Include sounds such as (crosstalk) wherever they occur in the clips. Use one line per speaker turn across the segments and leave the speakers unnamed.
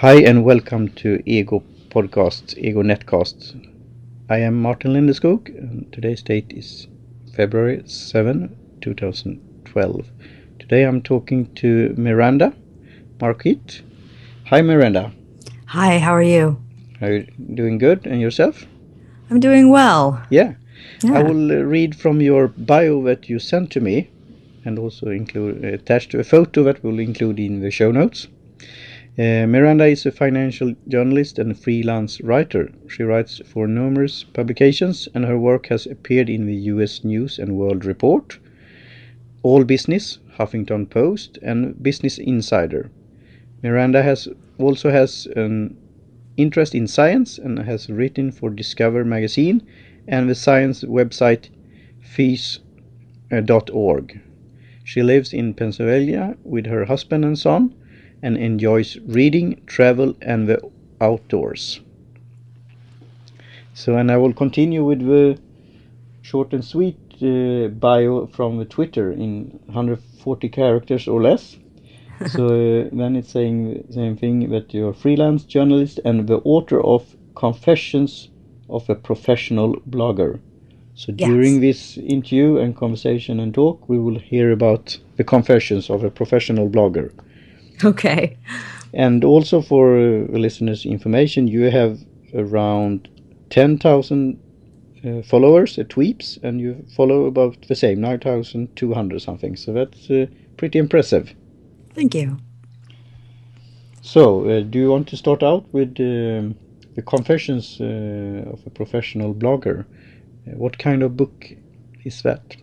Hi and welcome to Ego Podcast, Ego Netcast. I am Martin Lindeskog and today's date is February 7, 2012. Today I'm talking to Miranda Marquit. Hi Miranda.
Hi, how are you?
Are you doing good and yourself?
I'm doing well.
Yeah.
Yeah.
I will uh, read from your bio that you sent to me and also include attached a photo that we'll include in the show notes. Uh, Miranda is a financial journalist and freelance writer. She writes for numerous publications, and her work has appeared in the U.S. News and World Report, All Business, Huffington Post, and Business Insider. Miranda has also has an interest in science and has written for Discover magazine and the science website phys.org. She lives in Pennsylvania with her husband and son and enjoys reading, travel, and the outdoors. So, and I will continue with the short and sweet uh, bio from the Twitter in 140 characters or less. (laughs) so uh, then it's saying the same thing that you're a freelance journalist and the author of Confessions of a Professional Blogger. So
Yes.
during this interview and conversation and talk, we will hear about the confessions of a professional blogger.
Okay.
And also for uh, listeners' information, you have around 10,000 uh, followers, uh, tweets, and you follow about the same, 9,200 something. So that's uh, pretty impressive.
Thank you.
So, uh, do you want to start out with um, the confessions uh, of a professional blogger? What kind of book is that?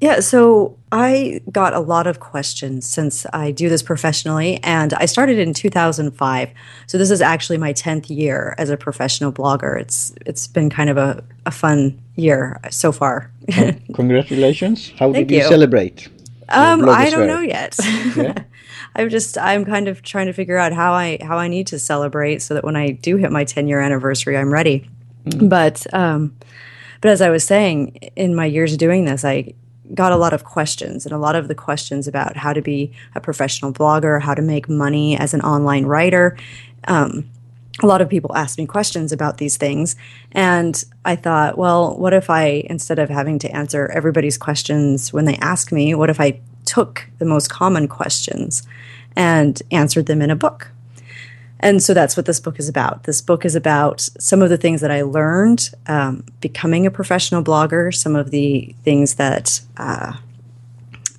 Yeah, so I got a lot of questions since I do this professionally, and I started in 2005. So this is actually my 10th year as a professional blogger. It's it's been kind of a, a fun year so far. (laughs)
Congratulations. How
Thank
did you,
you.
celebrate?
Um, I don't know yet. (laughs)
Yeah. (laughs)
I'm just I'm kind of trying to figure out how I how I need to celebrate so that when I do hit my 10 year anniversary, I'm ready. But um, but as I was saying, in my years of doing this, I got a lot of questions and a lot of the questions about how to be a professional blogger, how to make money as an online writer. Um, a lot of people asked me questions about these things. And I thought, well, what if I, instead of having to answer everybody's questions when they ask me, what if I took the most common questions and answered them in a book? And so that's what this book is about. This book is about some of the things that I learned um, becoming a professional blogger, some of the things that uh,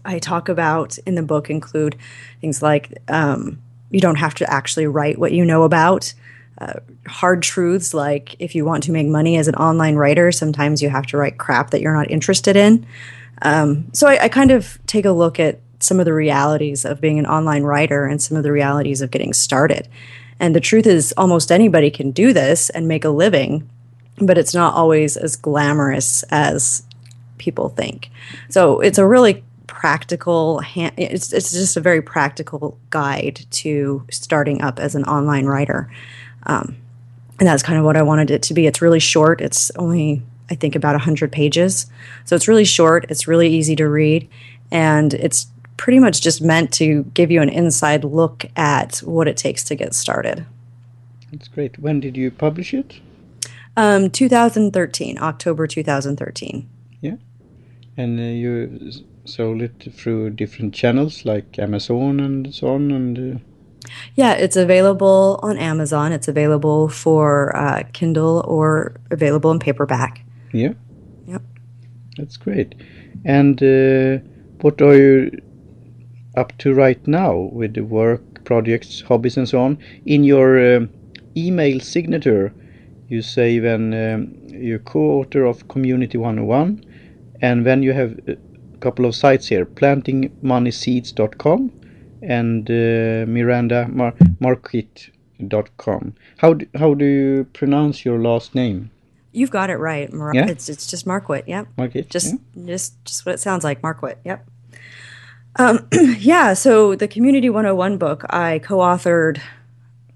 I talk about in the book include things like um, you don't have to actually write what you know about. Uh, hard truths like if you want to make money as an online writer, sometimes you have to write crap that you're not interested in. Um, so I, I kind of take a look at some of the realities of being an online writer and some of the realities of getting started. And the truth is, almost anybody can do this and make a living, but it's not always as glamorous as people think. So it's a really practical hand, it's it's just a very practical guide to starting up as an online writer. Um, and that's kind of what I wanted it to be. It's really short. It's only I think about 100 pages. So it's really short, it's really easy to read, and it's pretty much just meant to give you an inside look at what it takes to get started.
That's great. When did you publish it?
Um, 2013, October 2013.
Yeah. And uh, you sold it through different channels like Amazon and so on. And uh,
Yeah, it's available on Amazon. It's available for uh, Kindle or available in paperback.
yeah,
Yep.
that's great. And uh, what are you up to right now with the work, projects, hobbies, and so on? In your um email signature, you say then um, you're co-author of Community 101, and then you have a couple of sites here: plantingmoneyseeds.com and uh, Miranda Mar- Marquit.com. How do, how do you pronounce your last name?
You've got it right. Mar-
Yeah?
It's it's just Marquit. Yep.
Marquit.
Just
yeah?
just just what it sounds like, Marquit. Yep. Um, (clears throat) yeah. So the Community 101 book I co-authored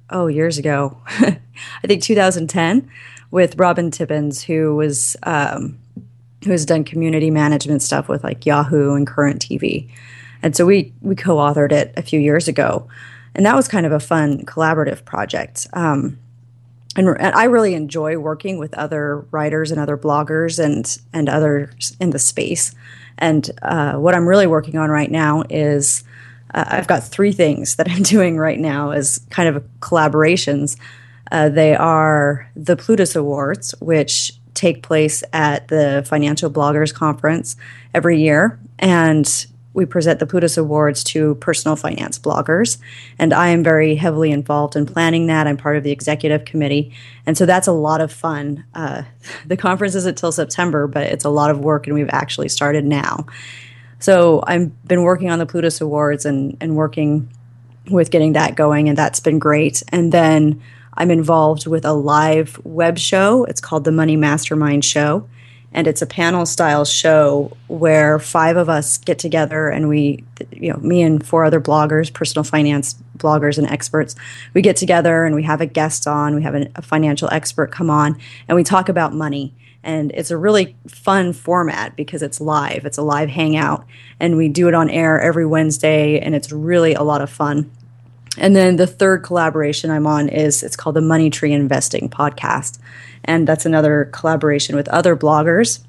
oh years ago, (laughs) I think 2010, with Robyn Tippins, who was um, who has done community management stuff with like Yahoo and Current TV, and so we we co-authored it a few years ago. and that was kind of a fun collaborative project. Um, and, and, I really enjoy working with other writers and other bloggers and and others in the space. And uh, what I'm really working on right now is uh, I've got three things that (laughs) I'm doing right now as kind of collaborations. Uh, they are the Plutus Awards, which take place at the Financial Bloggers Conference every year. And we present the Plutus Awards to personal finance bloggers. And I am very heavily involved in planning that. I'm part of the executive committee. And so that's a lot of fun. Uh, (laughs) the conference isn't till September, but it's a lot of work, and we've actually started now. So I've been working on the Plutus Awards and, and working with getting that going, and that's been great. And then I'm involved with a live web show. It's called the Money Mastermind Show and it's a panel style show where five of us get together and we you know me and four other bloggers personal finance bloggers and experts we get together and we have a guest on we have a, financial expert come on and we talk about money. And it's a really fun format because it's live it's a live hangout and we do it on air every wednesday and it's really a lot of fun and then the third collaboration i'm on is it's called the money tree investing podcast and that's another collaboration with other bloggers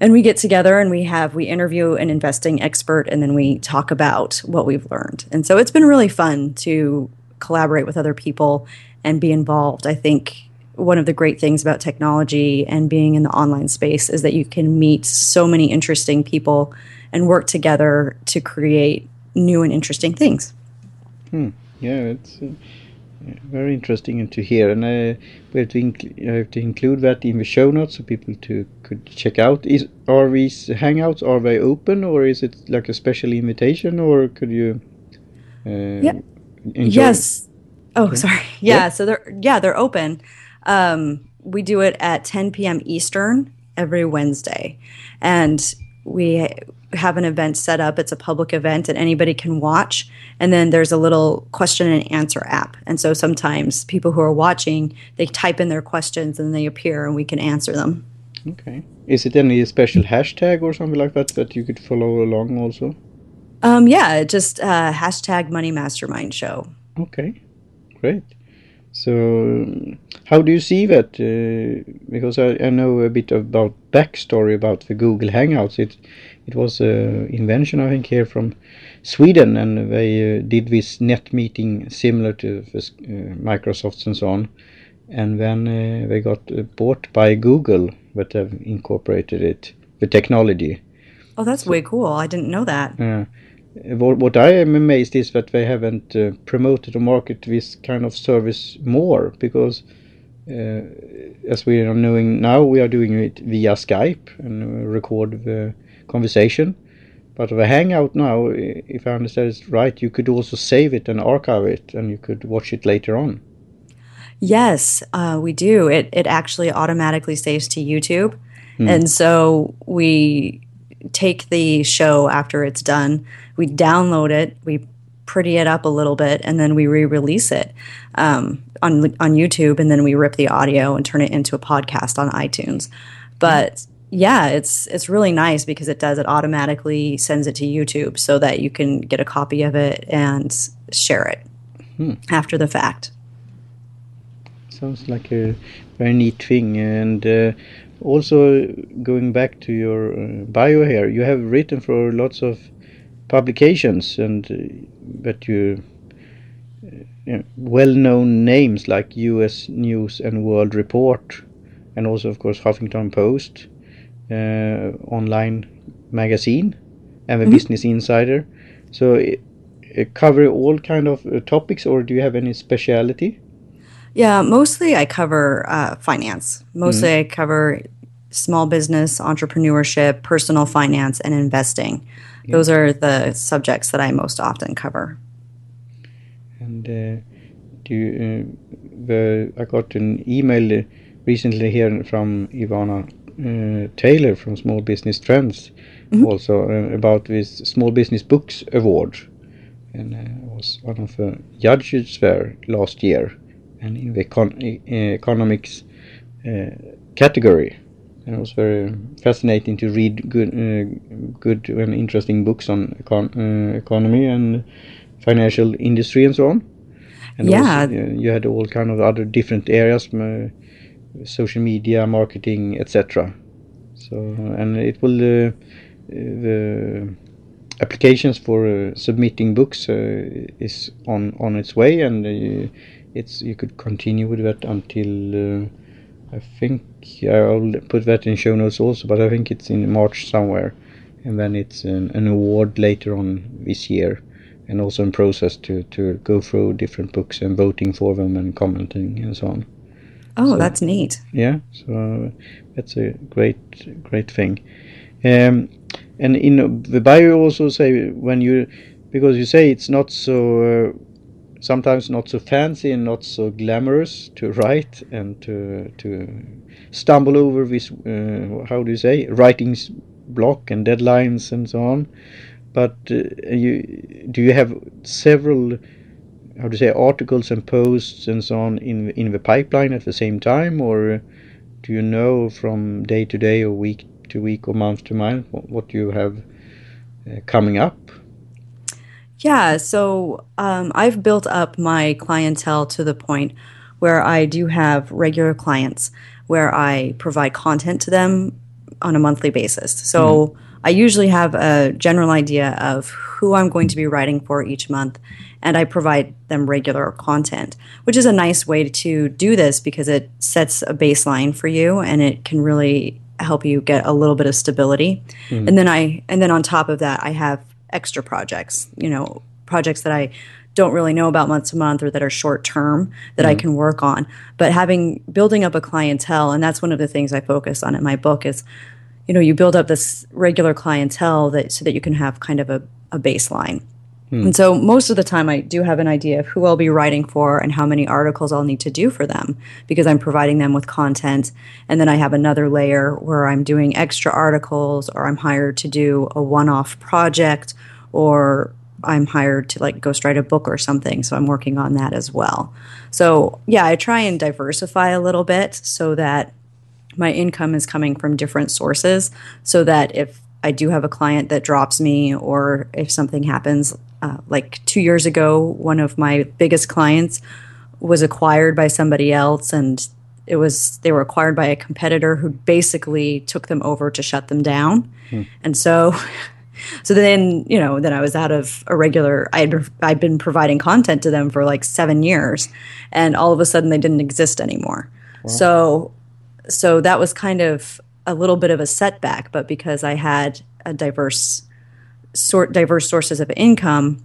and we get together and we have we interview an investing expert and then we talk about what we've learned and so it's been really fun to collaborate with other people and be involved i think one of the great things about technology and being in the online space is that you can meet so many interesting people and work together to create new and interesting things.
Hmm. Yeah, it's uh, very interesting to hear, and uh, we have to, inc- have to include that in the show notes so people to could check out. Is are these hangouts are they open or is it like a special invitation or could you?
Uh, yeah. Yes. Oh, okay. sorry. (laughs) Yeah. So they're yeah they're open. Um, we do it at 10 p.m. Eastern every Wednesday, and we have an event set up. It's a public event and anybody can watch. And then there's a little question and answer app. And so sometimes people who are watching, they type in their questions and they appear and we can answer them.
Okay. Is it any special hashtag or something like that that you could follow along also?
Um, yeah, just uh, hashtag Money Mastermind Show.
Okay, great. So, how do you see that? Uh, because I, I, know a bit about backstory about the Google Hangouts. It it was an invention, I think, here from Sweden, and they uh, did this net meeting similar to uh, Microsoft's and so on. And then uh, they got uh, bought by Google, but have incorporated it, the technology.
Oh, that's so, way cool! I didn't know that.
Yeah what, what I am amazed is that they haven't uh, promoted or marketed this kind of service more because uh, as we are knowing now we are doing it via Skype and record the conversation. But the hangout now if I understand it right you could also save it and archive it and you could watch it later on.
Yes uh, we do. It, it actually automatically saves to YouTube. Hmm. and so we take the show after it's done. We download it, we pretty it up a little bit, and then we re-release it um, on on YouTube, and then we rip the audio and turn it into a podcast on iTunes. But yeah, it's it's really nice because it does it automatically sends it to YouTube so that you can get a copy of it and share it hmm. after the fact.
Sounds like a very neat thing, and uh, also going back to your uh, bio here, you have written for lots of publications and uh, that you, uh, you know, well-known names like U.S. News and World Report, and also of course Huffington Post, online magazine, and the mm-hmm. Business Insider. So, it, it cover all kind of uh, topics, or do you have any speciality?
Yeah, mostly I cover uh, finance. Mostly mm-hmm. I cover small business, entrepreneurship, personal finance, and investing. Yeah. Those are the subjects that I most often cover.
And uh, do you, uh, the I got an email recently here from Ivana uh, Taylor from Small Business Trends, mm-hmm. also uh, about this Small Business Books Award, and uh, was one of the judges there last year, and in the econ- economics category and it was very fascinating to read good, uh, good and interesting books on econ uh, economy and financial industry and so on. and
Yeah.
also, uh, you had all kind of other different areas, uh, social media, marketing, etc. So and it will uh, uh, the applications for uh, submitting books uh, is on on its way, and uh, it's you could continue with that until I think I'll put that in show notes also, but I think it's in March somewhere, and then it's an, an award later on this year, and also in process to to go through different books and voting for them and commenting and so on.
Oh,
So-
that's neat.
Yeah, so that's a great, great thing. Um, and in the bio, also say when you, because you say it's not so, uh, sometimes not so fancy and not so glamorous to write and to to stumble over this. Uh, how do you say writing's block and deadlines and so on. But uh, you do you have several how to say articles and posts and so on in in the pipeline at the same time, or do you know from day to day or week to week or month to month what, what you have uh, coming up?
Yeah, so um, I've built up my clientele to the point where I do have regular clients where I provide content to them on a monthly basis. So I usually have a general idea of who I'm going to be writing for each month, and I provide them regular content, which is a nice way to do this because it sets a baseline for you and it can really help you get a little bit of stability. Mm-hmm. And then I and then on top of that, I have extra projects, you know, projects that I don't really know about month to month or that are short term that I mm-hmm. can work on. But having building up a clientele, and that's one of the things I focus on in my book is, you know, you build up this regular clientele that so that you can have kind of a, a baseline. Hmm. And so most of the time I do have an idea of who I'll be writing for and how many articles I'll need to do for them because I'm providing them with content. And then I have another layer where I'm doing extra articles or I'm hired to do a one off project or I'm hired to like ghostwrite a book or something. So I'm working on that as well. So yeah, I try and diversify a little bit so that my income is coming from different sources so that if I do have a client that drops me or if something happens, uh, like two years ago, one of my biggest clients was acquired by somebody else and it was they were acquired by a competitor who basically took them over to shut them down. And so (laughs) so then you know then i was out of a regular i'd i'd been providing content to them for like seven years and all of a sudden they didn't exist anymore. So so that was kind of a little bit of a setback but because i had a diverse sort diverse sources of income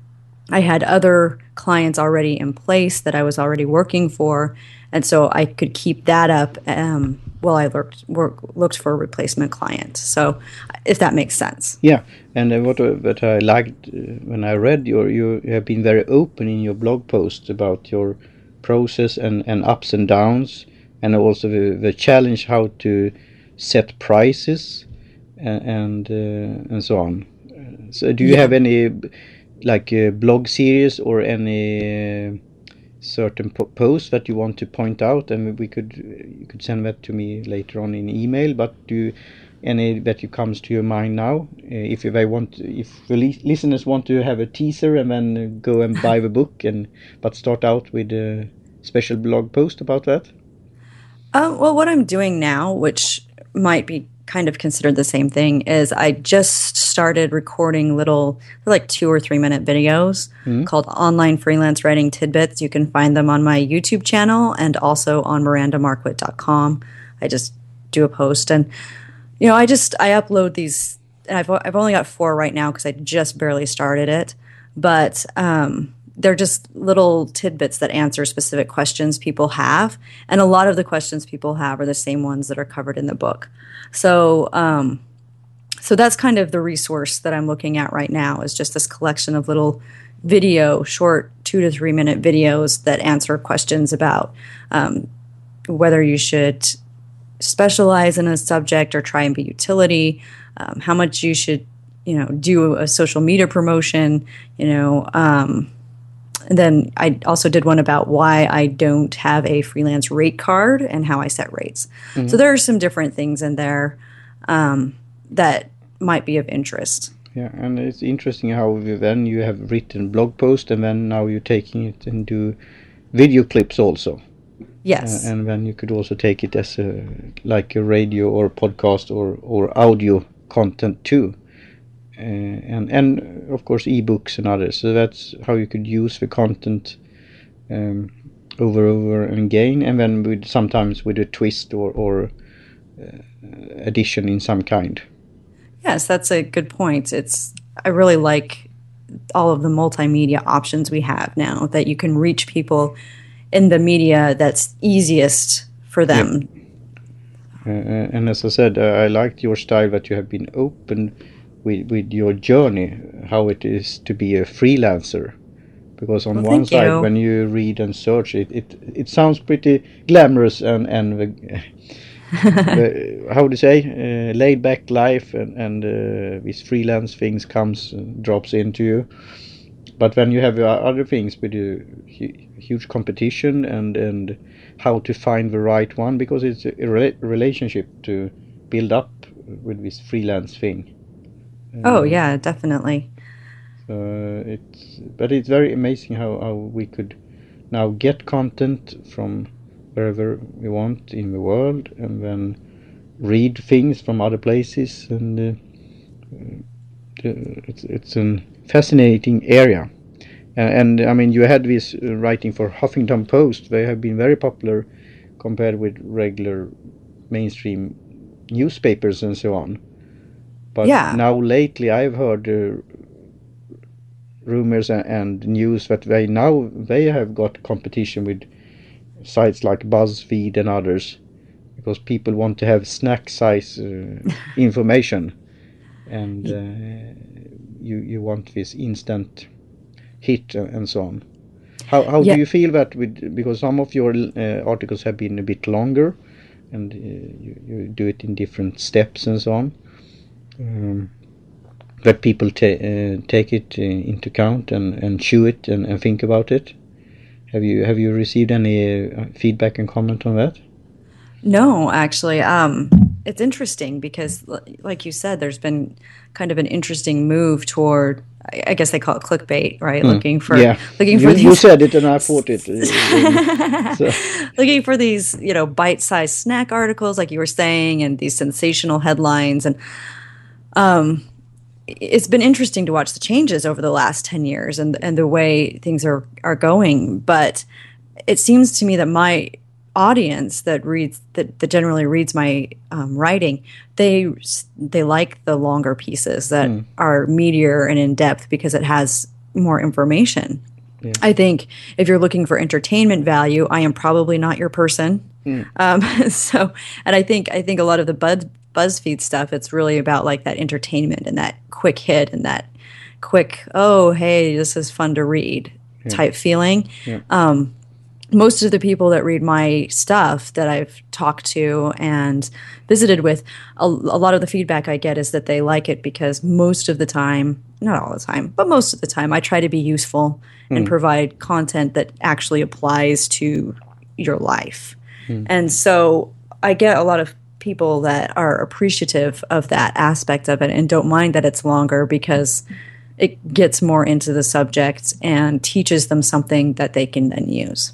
i had other clients already in place that i was already working for and so i could keep that up um, while i looked work, looked for a replacement client so if that makes sense
Yeah, and uh, what uh, what I liked uh, when I read your you have been very open in your blog post about your process and, and ups and downs, and also the, the challenge how to set prices and and, uh, and so on. So, do you have any like uh, blog series or any uh, certain po- post that you want to point out? And we could you could send that to me later on in email. But do you, any that you comes to your mind now? Uh, if they want, if the li- listeners want to have a teaser and then go and buy the book, and but start out with a special blog post about that.
Uh, well, what I'm doing now, which might be kind of considered the same thing, is I just started recording little, like two or three minute videos called Online Freelance Writing Tidbits. You can find them on my YouTube channel and also on mirandamarquit.com. I just do a post and, you know, I just, I upload these, and I've, I've only got four right now because I just barely started it. But, um, they're just little tidbits that answer specific questions people have. And a lot of the questions people have are the same ones that are covered in the book. So, um, so that's kind of the resource that I'm looking at right now is just this collection of little video, short two to three minute videos that answer questions about um, whether you should specialize in a subject or try and be utility, um, how much you should, you know, do a social media promotion, you know, um, and then I also did one about why I don't have a freelance rate card and how I set rates. So there are some different things in there um, that might be of interest.
Yeah, and it's interesting how you- then you have written blog post and then now you're taking it and do video clips also.
Yes.
Uh, and then you could also take it as a like a radio or podcast or or audio content too. Uh, and and of course ebooks and others. So that's how you could use the content um, over over and again, and then with sometimes with a twist or or uh, addition in some kind.
Yes, that's a good point. It's I really like all of the multimedia options we have now that you can reach people in the media that's easiest for them.
Yeah. Uh, and as I said, uh, I liked your style that you have been open with with your journey, how it is to be a freelancer. Because on
Well,
one side,
you.
when you read and search it, it it sounds pretty glamorous and and uh, (laughs) uh, how to say uh, laid back life and and uh, these freelance things comes and drops into you. But when you have uh, other things with a huge competition and and how to find the right one because it's a rela- relationship to build up with this freelance thing.
Oh yeah, definitely.
It's but it's very amazing how, how we could now get content from wherever we want in the world and then read things from other places and uh, uh, it's it's a fascinating area. And, and I mean you had this uh, writing for Huffington Post. They have been very popular compared with regular mainstream newspapers and so on but
Yeah.
now lately I've heard uh, rumors and, and news that they now they have got competition with sites like BuzzFeed and others because people want to have snack size uh, (laughs) information and uh, you you want this instant hit and, and so on. How how
Yeah.
do you feel that with because some of your uh, articles have been a bit longer and uh, you, you do it in different steps and so on. Um, that people ta- uh, take it uh, into account and, and chew it and, and think about it. Have you have you received any uh, feedback and comment on that?
No, actually, um, it's interesting because, like you said, there's been kind of an interesting move toward. I guess they call it clickbait, right? Looking for
yeah,
looking
you,
for
you
these
said it and I thought it. uh, (laughs) so,
looking for these, you know, bite-sized snack articles, like you were saying, and these sensational headlines. And um, it's been interesting to watch the changes over the last ten years and and the way things are are going. But it seems to me that my audience that reads that, that generally reads my um, writing they they like the longer pieces that are meatier and in depth because it has more information I think if you're looking for entertainment value, I am probably not your person. Um, (laughs) so, and I think I think a lot of the Buzz, BuzzFeed stuff, it's really about like that entertainment and that quick hit and that quick, oh hey, this is fun to read type feeling. Um, most of the people that read my stuff that I've talked to and visited with, a, a lot of the feedback I get is that they like it because most of the time, not all the time, but most of the time, I try to be useful and provide content that actually applies to your life. And so I get a lot of people that are appreciative of that aspect of it and don't mind that it's longer because it gets more into the subject and teaches them something that they can then use.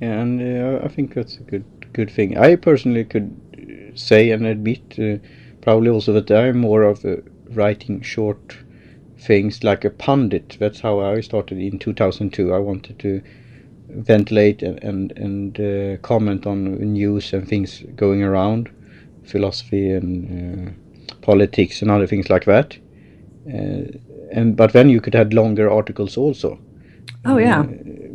Yeah, and uh, I think that's a good good thing. I personally could say and admit, uh, probably also that I'm more of writing short things like a pundit. That's how I started in 2002. I wanted to ventilate and and, and uh, comment on news and things going around, philosophy and uh, politics and other things like that. Uh, and but then you could have longer articles also
Oh, yeah.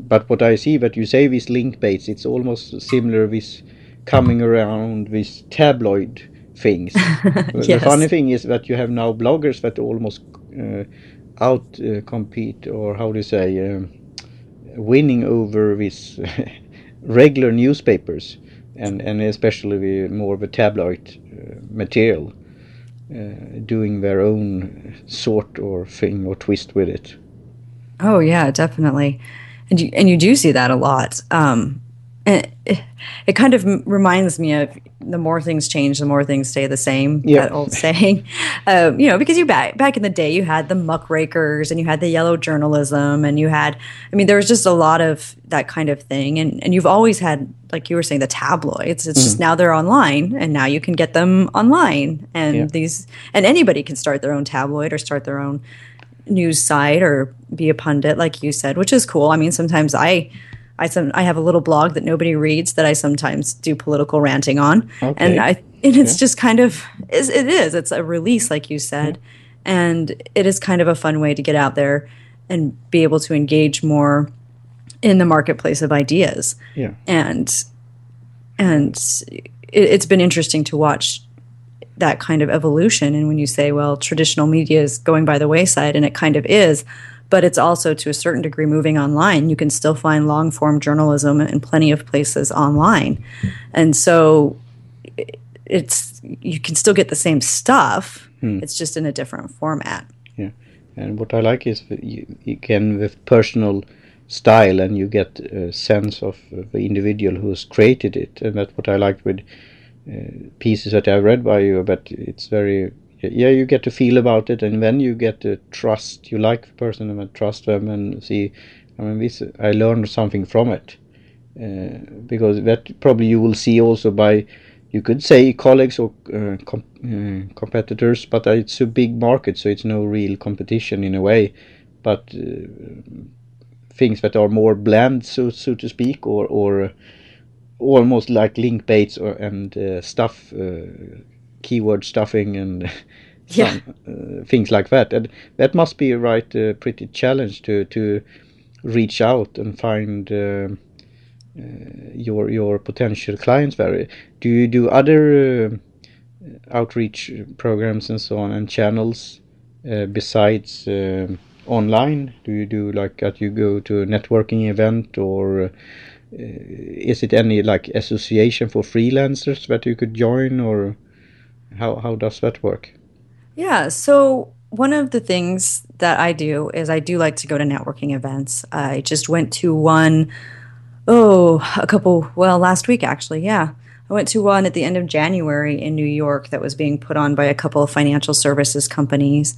but what I see that you say these link baits, it's almost similar with coming around with tabloid things. (laughs) The funny thing is that you have now bloggers that almost uh, out uh, compete, or how do you say, um, winning over these (laughs) regular newspapers, and and especially more of a tabloid uh, material, uh, doing their own sort or thing or twist with it.
Oh yeah, definitely. And you and you do see that a lot. Um, it, it kind of reminds me of the more things change, the more things stay the same.
Yeah.
That old saying, (laughs) um, you know, because you back back in the day, you had the muckrakers and you had the yellow journalism, and you had, I mean, there was just a lot of that kind of thing, and and you've always had, like you were saying, the tabloids. It's just now they're online, and now you can get them online, and
Yeah.
these, and anybody can start their own tabloid or start their own news site or be a pundit, like you said, which is cool. I mean, sometimes I. I some I have a little blog that nobody reads that I sometimes do political ranting on,
Okay.
and I and it's just kind of it is. It's a release like you said, and it is kind of a fun way to get out there and be able to engage more in the marketplace of ideas.
Yeah.
and and it, it's been interesting to watch that kind of evolution. And when you say well traditional media is going by the wayside and it kind of is but it's also to a certain degree moving online. You can still find long form journalism in plenty of places online. And so it's you can still get the same stuff. It's just in a different format.
Yeah, and what I like is you, you can with personal style, and you get a sense of the individual who has created it, and that's what I liked with uh, pieces that I read by you. But it's very yeah, you get to feel about it, and then you get to trust. You like the person and trust them, and see. I mean, this I learned something from it uh, because that probably you will see also by you could say colleagues or uh, com- uh, competitors, but uh, it's a big market, so it's no real competition in a way. But uh, things that are more bland, so so to speak, or or almost like link baits or and uh, stuff, keyword stuffing and (laughs)
Yeah.
some, uh, things like that. And that must be a right uh, pretty challenge to to reach out and find. Uh, uh, your your potential clients vary. Do you do other uh, outreach programs and so on and channels uh, besides online? Do you do like that you go to a networking event or uh, is it any like association for freelancers that you could join or how how does that work?
Yeah. So one of the things that I do is I do like to go to networking events. I just went to one, oh, a couple, well, last week actually. Yeah. I went to one at the end of January in New York that was being put on by a couple of financial services companies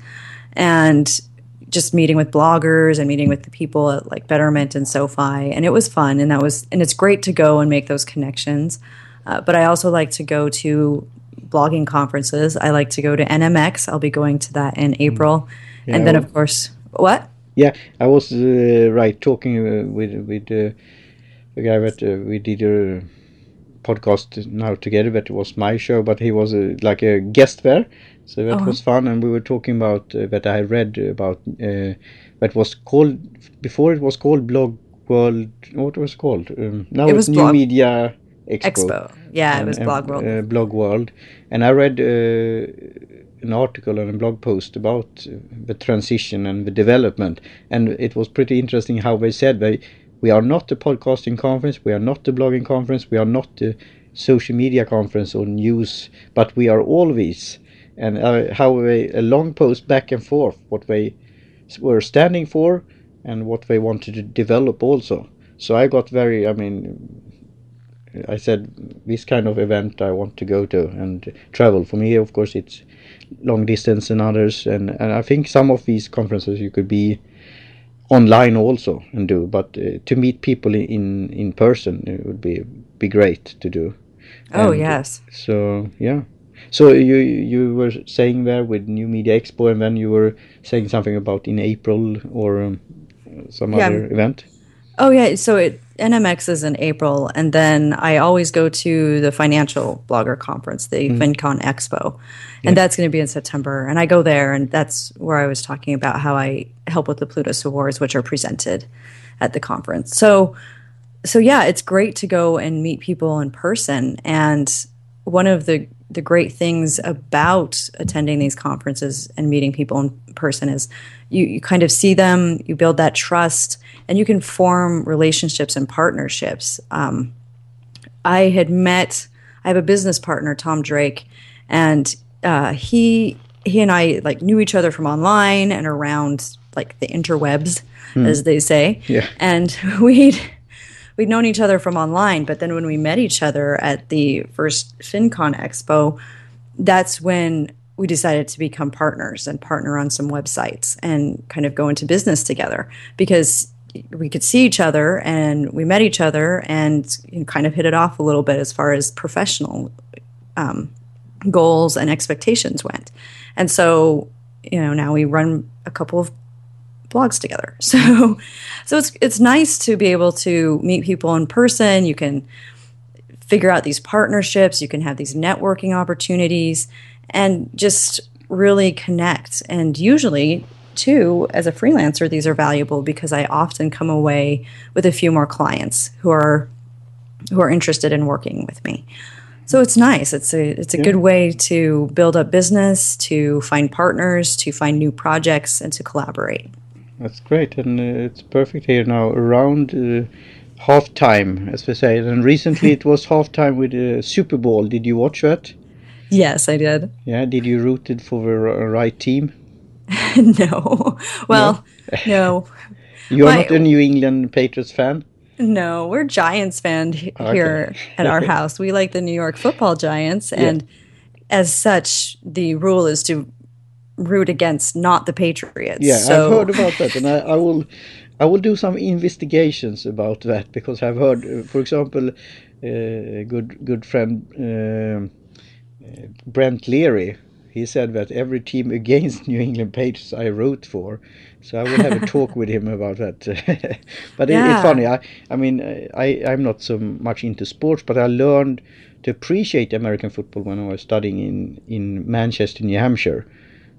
and just meeting with bloggers and meeting with the people at like Betterment and SoFi. And it was fun. And that was, and it's great to go and make those connections. Uh, but I also like to go to blogging conferences. I like to go to NMX. I'll be going to that in April. and then,
Yeah.
of course, what?
Yeah, I was uh, right talking uh, with with uh, the guy that uh, we did a podcast now together. That was my show, but he was uh, like a guest there, so that
Uh-huh.
was fun. And we were talking about uh, that I read about uh, that was called before it was called Blog World. What was it called? Um, now
It
it's
was
New
Blog-
Media Expo.
Expo. Yeah, it was Blog World.
uh, blog world and i read uh, an article and a blog post about uh, the transition and the development and it was pretty interesting how they said they we are not a podcasting conference we are not a blogging conference we are not a social media conference or news but we are all these and uh, how they a long post back and forth what they were standing for and what they wanted to develop also so i got very i mean I said this kind of event I want to go to and travel. For me, of course, it's long distance and others, and, and I think some of these conferences you could be online also and do, but uh, to meet people in in person it would be be great to do.
oh,
And
yes.
So yeah. So you you were saying there with New Media Expo, and then you were saying something about in April or um, some
Yeah.
other event.
Oh, yeah. So it, NMX is in April. And then I always go to the financial blogger conference, the mm. FinCon Expo. And that's going to be in September. And I go there, and that's where I was talking about how I help with the Plutus Awards, which are presented at the conference. So, so yeah, it's great to go and meet people in person. And one of the the great things about attending these conferences and meeting people in person is you, you kind of see them, you build that trust, and you can form relationships and partnerships. Um, I had met, I have a business partner, Tom Drake, and uh, he he and I like knew each other from online and around like the interwebs, as they say.
Yeah.
And (laughs) we'd we'd known each other from online, but then when we met each other at the first FinCon Expo, that's when we decided to become partners and partner on some websites and kind of go into business together because we could see each other and we met each other and kind of hit it off a little bit as far as professional um, goals and expectations went. And so, you know, now we run a couple of blogs together. (laughs) So, so it's it's nice to be able to meet people in person. You can figure out these partnerships. You can have these networking opportunities, and just really connect. And usually, too, as a freelancer, these are valuable because I often come away with a few more clients who are who are interested in working with me. So it's nice. It's a it's a yeah. good way to build up business, to find partners, to find new projects, and to collaborate.
That's great, and uh, it's perfect here now around uh, half time, as we say. And recently it was half time with the Super Bowl. Did you watch that?
Yes, I did.
Yeah, did you rooted for the right team? (laughs)
no. Well, no. no. (laughs)
You're My, not a New England Patriots fan?
No, we're Giants fan here okay. at our (laughs) house. We like the New York Football Giants, and yeah. as such, the rule is to root against not the Patriots.
Yeah, so. I've heard about that, and I, I, (laughs) will, I will do some investigations about that because I've heard, uh, for example, uh, a good good friend uh, uh, Brent Leary. He said that every team (laughs) against New England Patriots I root for, so I will have a talk with him about that. (laughs) but yeah. it, it's funny. I, I mean, I, I'm not so much into sports, but I learned to appreciate American football when I was studying in in Manchester, New Hampshire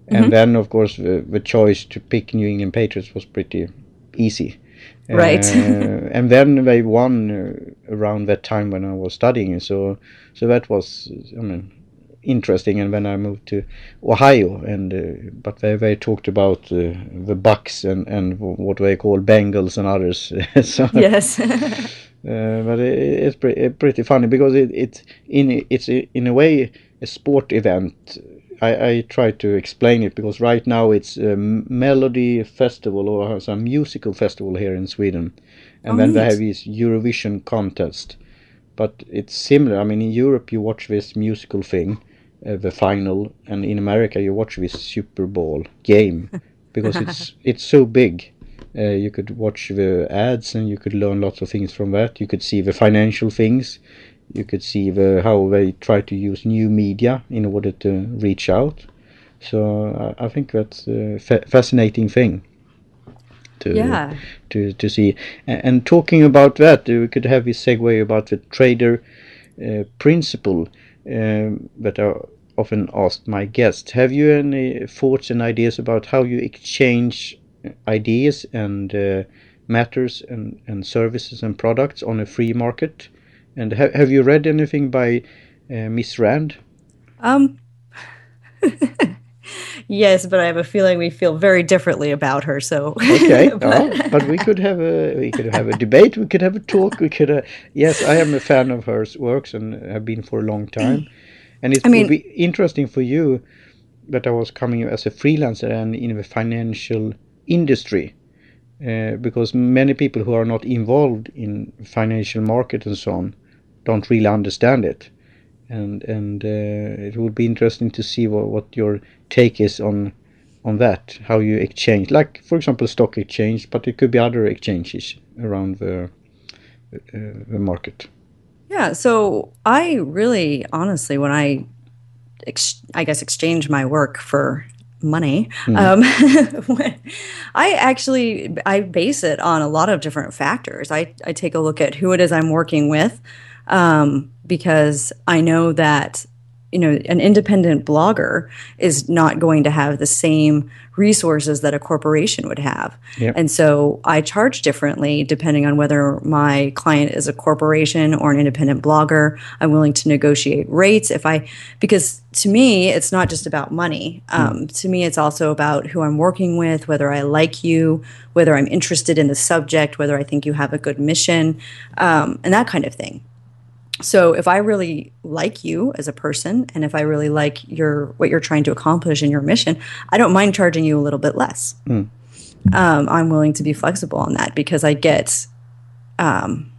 and mm-hmm. then, of course, the, the, choice to pick New England Patriots was pretty easy.
Right. uh,
and then they won uh, around that time when I was studying. So, so that was, I mean, interesting. And then I moved to Ohio, and uh, but they, they talked about uh, the Bucks and, and what they call Bengals and others. (laughs)
so, yes. (laughs)
Uh, but it, it's pretty, pretty funny because it, it in it's in a way a sport event I, I try to explain it because right now it's a melody festival or some musical festival here in Sweden, and oh, then they have this Eurovision contest. But it's similar. I mean, in Europe you watch this musical thing, uh, the final, and in America you watch this Super Bowl game (laughs) because it's it's so big. Uh, you could watch the ads and you could learn lots of things from that. You could see the financial things you could see the, how they try to use new media in order to reach out. So I, I think that's a fa- fascinating thing to yeah. to to see. And, and, talking about that, we could have a segue about the trader uh, principle um, that I often asked my guests. Have you any thoughts and ideas about how you exchange ideas and uh, matters and, and services and products on a free market? And ha- have you read anything by uh, Miss Rand?
Um. (laughs) yes, but I have a feeling we feel very differently about her. So
okay, (laughs) but, oh, but we could have a we could have a debate. We could have a talk. We could. Uh, yes, I am a fan of her works and have been for a long time. And it I mean, would be interesting for you that I was coming as a freelancer and in the financial industry. Uh, because many people who are not involved in financial market and so on don't really understand it. And and uh, it would be interesting to see what, what your take is on on that, how you exchange, like for example, stock exchange, but it could be other exchanges around the uh, the market.
Yeah, so I really, honestly, when I, ex- I guess, exchange my work for money, mm. um, (laughs) I actually I base it on a lot of different factors. I I take a look at who it is I'm working with um, because I know that you know an independent blogger is not going to have the same resources that a corporation would have yep. and so i charge differently depending on whether my client is a corporation or an independent blogger i'm willing to negotiate rates if i because to me it's not just about money hmm. um, mm. to me it's also about who i'm working with whether i like you whether i'm interested in the subject whether i think you have a good mission um, and that kind of thing so if I really like you as a person and if I really like your what you're trying to accomplish in your mission, I don't mind charging you a little bit less. Mm. Um, I'm willing to be flexible on that because I get um,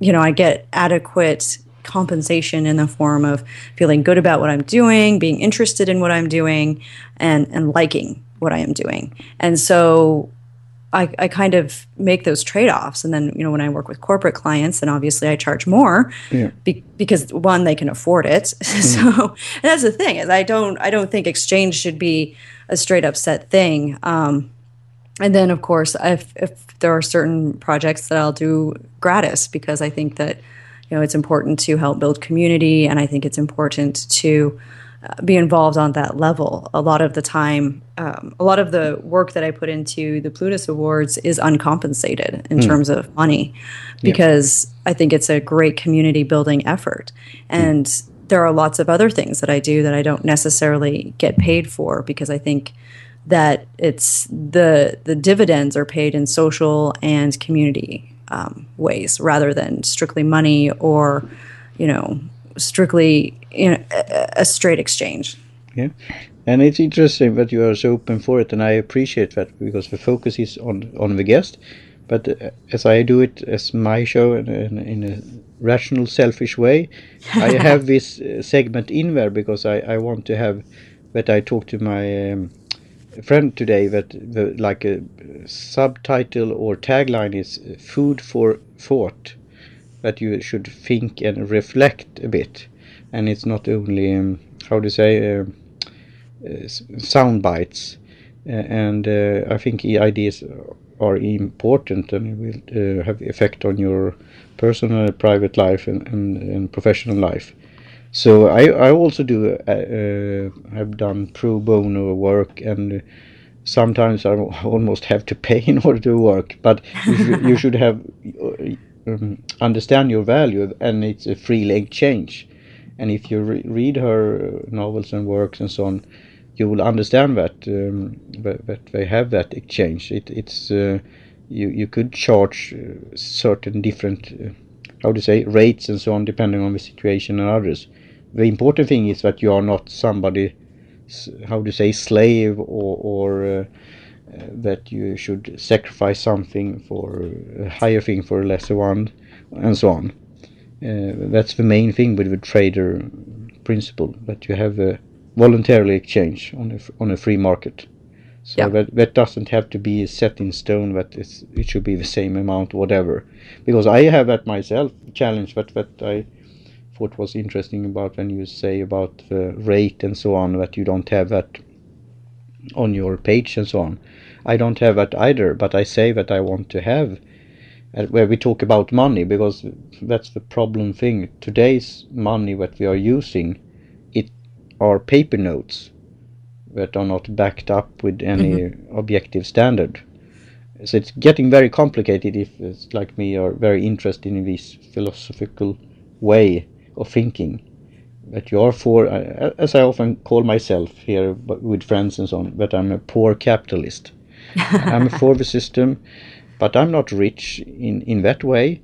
you know, I get adequate compensation in the form of feeling good about what I'm doing, being interested in what I'm doing, and and liking what I am doing. And so I, I kind of make those trade offs. And then, you know, when I work with corporate clients, then obviously I charge more
Yeah.
be, because one, they can afford it. (laughs) so and that's the thing is I don't I don't think exchange should be a straight up set thing. Um, and then of course if if there are certain projects that I'll do gratis because I think that you know it's important to help build community and I think it's important to be involved on that level. A lot of the time, um, a lot of the work that I put into the Plutus Awards is uncompensated in terms of money because I think it's a great community building effort. And there are lots of other things that I do that I don't necessarily get paid for because I think that it's the the dividends are paid in social and community um, ways rather than strictly money or you know strictly you know, a, straight exchange.
Yeah, and it's interesting that you are so open for it, and I appreciate that because the focus is on on the guest. But uh, as I do it as my show in, in, in a rational, selfish way, I (laughs) have this uh, segment in there because I, I want to have that I talk to my um, friend today that the like a subtitle or tagline is uh, food for thought that you should think and reflect a bit. And it's not only um, how to say uh, uh, sound bites. Uh, and uh, I think ideas are important and will uh, have effect on your personal private life and, and, and professional life. So I, I also do have done pro bono work and sometimes I almost have to pay (laughs) in order to work. But you should, (laughs) have um, understand your value and it's a free exchange and if you re- read her novels and works and so on you will understand that um, that, that they have that exchange. It, it's uh, you you could charge uh, certain different uh, how to say rates and so on depending on the situation and others. The important thing is that you are not somebody how to say slave or, or uh, uh, that you should sacrifice something for a higher thing for a lesser one and so on. Uh, that's the main thing with the trader principle that you have a voluntarily exchange on a, on a free market. So
Yeah.
that, that doesn't have to be set in stone that it's, it should be the same amount whatever. Because I have that myself challenge that, that I thought was interesting about when you say about the rate and so on that you don't have that on your page and so on. I don't have that either, but I say that I want to have uh, where we talk about money because that's the problem thing. Today's money that we are using, it are paper notes that are not backed up with any objective standard. So it's getting very complicated if it's like me are very interested in this philosophical way of thinking that you are for, uh, as I often call myself here with friends and so on, that I'm a poor capitalist. (laughs) I'm for the system, but I'm not rich in, in that way.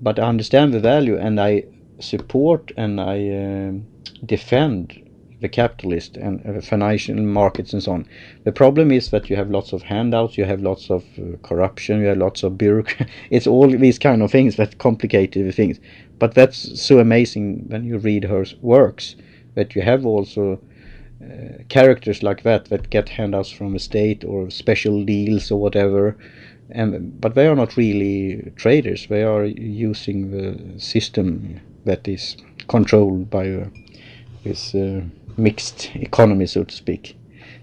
But I understand the value and I support and I um defend the capitalist and uh, financial markets and so on. The problem is that you have lots of handouts, you have lots of uh, corruption, you have lots of bureaucracy. (laughs) It's all these kind of things that complicate the things. But that's so amazing when you read her works that you have also uh, characters like that that get handouts from the state or special deals or whatever. And but they are not really traders. They are using the system that is controlled by uh, this uh, mixed economy, so to speak.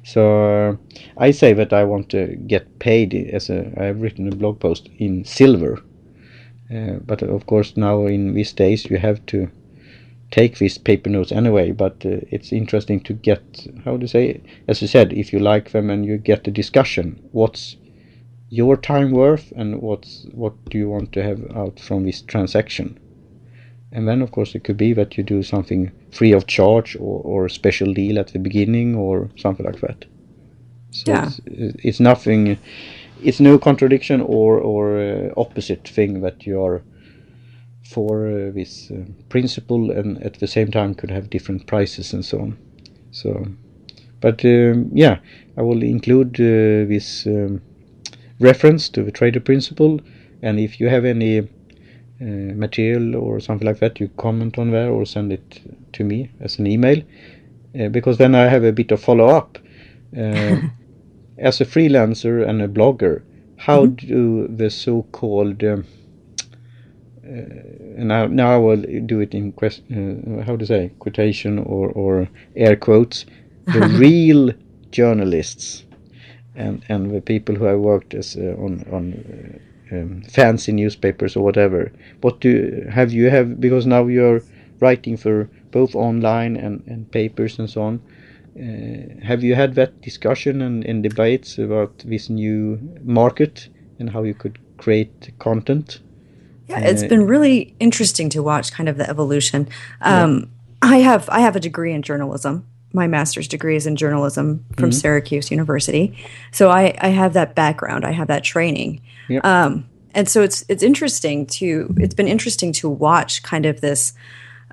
So uh, I say that I want to get paid as a. I have written a blog post in silver, uh, but of course now in these days you have to take these paper notes anyway. But uh, it's interesting to get how to say, as you said, if you like them and you get the discussion, what's your time worth and what's what do you want to have out from this transaction and then of course it could be that you do something free of charge or, or a special deal at the beginning or something like that so
Yeah.
it's, it's nothing it's no contradiction or or uh, opposite thing that you are for uh, this uh, principle and at the same time could have different prices and so on so but um, yeah i will include this um, reference to the trader principle and if you have any uh, material or something like that, you comment on there or send it to me as an email. Uh, because then I have a bit of follow up. Uh, (laughs) as a freelancer and a blogger, how mm-hmm. do the so-called um, uh, and now, now I will do it in question, uh, how to say quotation or, or air quotes the (laughs) real journalists and and the people who have worked as uh, on on uh, um, fancy newspapers or whatever what do have you have because now you're writing for both online and, and papers and so on have you had that discussion and, and debates about this new market and how you could create content
yeah, it's been really interesting to watch kind of the evolution. Um, yeah. I have I have a degree in journalism. My master's degree is in journalism from mm-hmm. Syracuse University, so I, I have that background. I have that training, yep. um, and so it's it's interesting to it's been interesting to watch kind of this